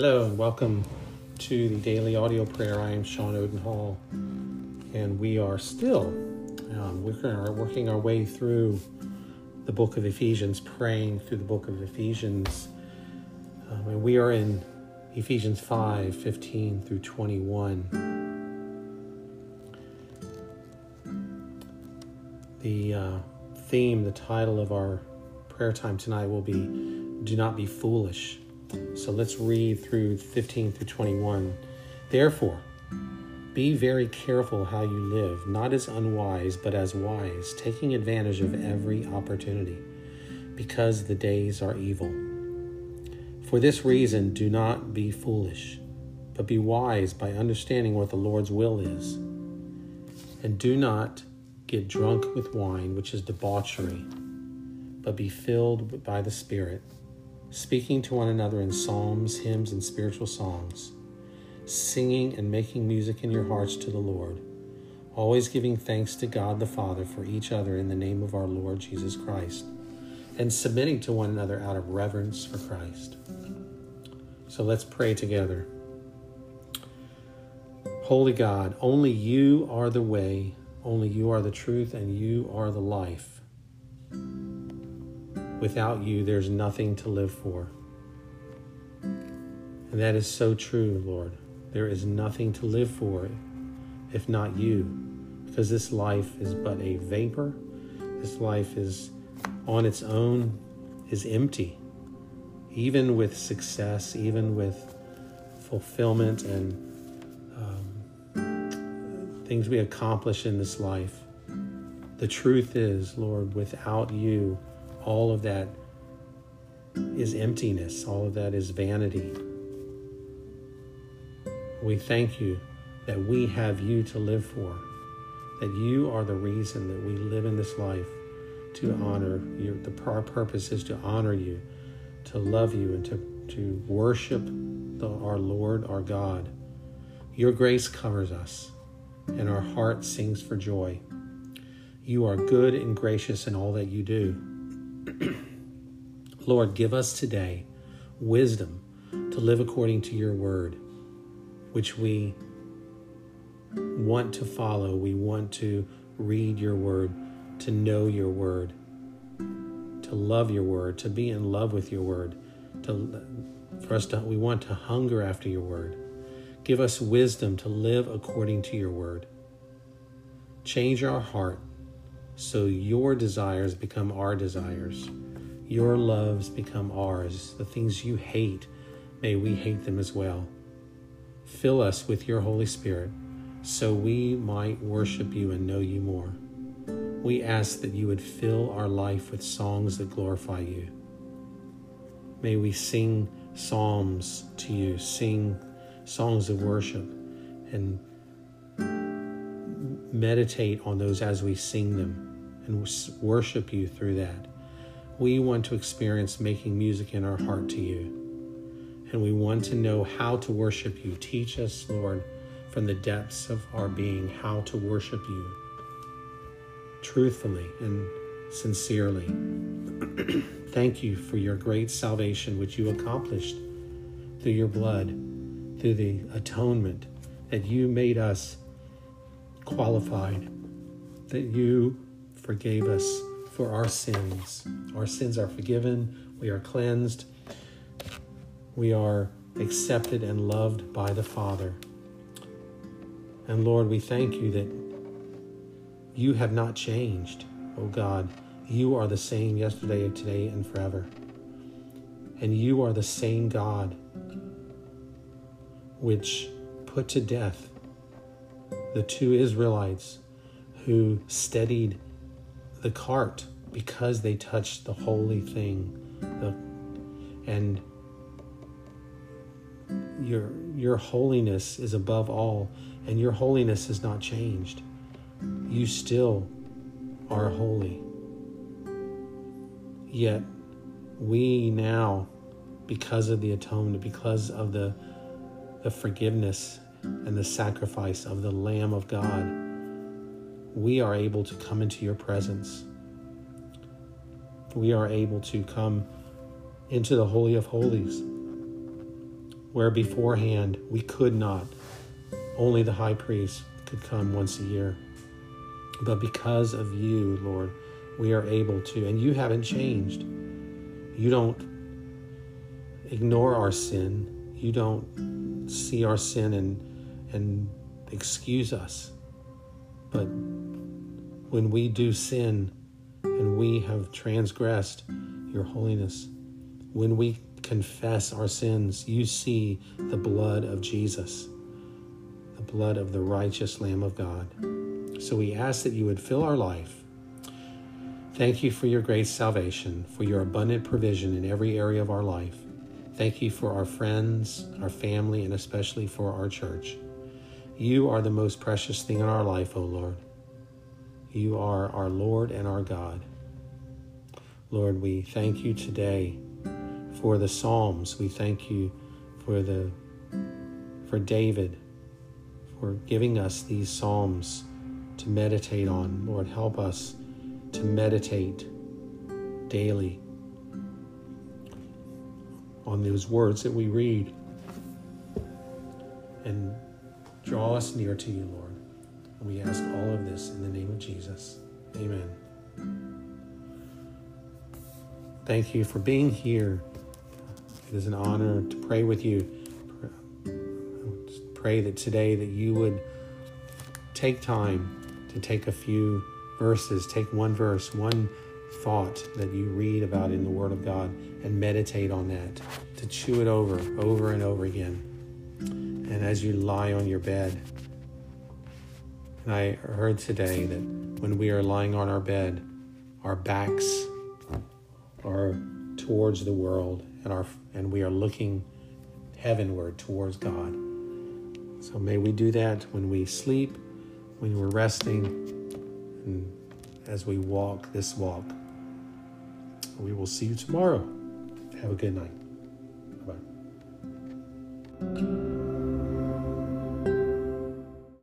Hello and welcome to the daily audio prayer. I am Sean Odenhall, and we are still um, we're working our way through the book of Ephesians, praying through the book of Ephesians, um, and we are in Ephesians 5 15 through 21. The uh, theme, the title of our prayer time tonight will be Do Not Be Foolish. So let's read through 15 through 21. Therefore, be very careful how you live, not as unwise, but as wise, taking advantage of every opportunity, because the days are evil. For this reason, do not be foolish, but be wise by understanding what the Lord's will is. And do not get drunk with wine, which is debauchery, but be filled by the Spirit speaking to one another in psalms, hymns, and spiritual songs, singing and making music in your hearts to the Lord, always giving thanks to God the Father for each other in the name of our Lord Jesus Christ, and submitting to one another out of reverence for Christ. So let's pray together. Holy God, only you are the way, only you are the truth, and you are the life. Without you, there's nothing to live for. And that is so true, Lord. There is nothing to live for if not you, because this life is but a vapor. This life is on its own, is empty. Even with success, even with fulfillment and um, things we accomplish in this life, the truth is, Lord, without you, all of that is emptiness, all of that is vanity. We thank you that we have you to live for, that you are the reason that we live in this life to honor you. The our purpose is to honor you, to love you, and to, to worship the, our Lord, our God. Your grace covers us, and our heart sings for joy. You are good and gracious in all that you do. Lord, give us today wisdom to live according to your word, which we want to follow. We want to read your word, to know your word, to love your word, to be in love with your word, to for us to we want to hunger after your word. Give us wisdom to live according to your word. Change our heart so your desires become our desires. Your loves become ours. The things you hate, may we hate them as well. Fill us with your Holy Spirit so we might worship you and know you more. We ask that you would fill our life with songs that glorify you. May we sing psalms to you, sing songs of worship, and meditate on those as we sing them and worship you through that. We want to experience making music in our heart to you. And we want to know how to worship you. Teach us, Lord, from the depths of our being, how to worship you truthfully and sincerely. Thank you for your great salvation, which you accomplished through your blood, through the atonement, that you made us qualified, that you forgave us for our sins. Our sins are forgiven, we are cleansed, we are accepted and loved by the Father. And Lord, we thank you that you have not changed, oh God. You are the same yesterday, today, and forever. And you are the same God which put to death the two Israelites who steadied the cart because they touched the holy thing. The, and your your holiness is above all, and your holiness has not changed. You still are holy. Yet we now, because of the atonement, because of the the forgiveness and the sacrifice of the Lamb of God, we are able to come into your presence. We are able to come into the Holy of Holies where beforehand we could not. Only the high priest could come once a year. But because of you, Lord, we are able to, and you haven't changed. You don't ignore our sin. You don't see our sin and and excuse us. But when we do sin and we have transgressed your holiness, when we confess our sins, you see the blood of Jesus, the blood of the righteous Lamb of God. So we ask that you would fill our life. Thank you for your great salvation, for your abundant provision in every area of our life. Thank you for our friends, our family, and especially for our church. You are the most precious thing in our life, O Lord. You are our Lord and our God. Lord, we thank you today for the Psalms. We thank you for the for David for giving us these Psalms to meditate on. Lord, help us to meditate daily on those words that we read and draw us near to you, Lord. We ask all of this in the name of Jesus. Amen. Thank you for being here. It is an honor to pray with you. Pray that today that you would take time to take a few verses, take one verse, one thought that you read about in the Word of God and meditate on that, to chew it over, over and over again. And as you lie on your bed, I heard today that when we are lying on our bed, our backs are towards the world and our and we are looking heavenward towards God. So may we do that when we sleep, when we're resting, and as we walk this walk. We will see you tomorrow. Have a good night. Bye.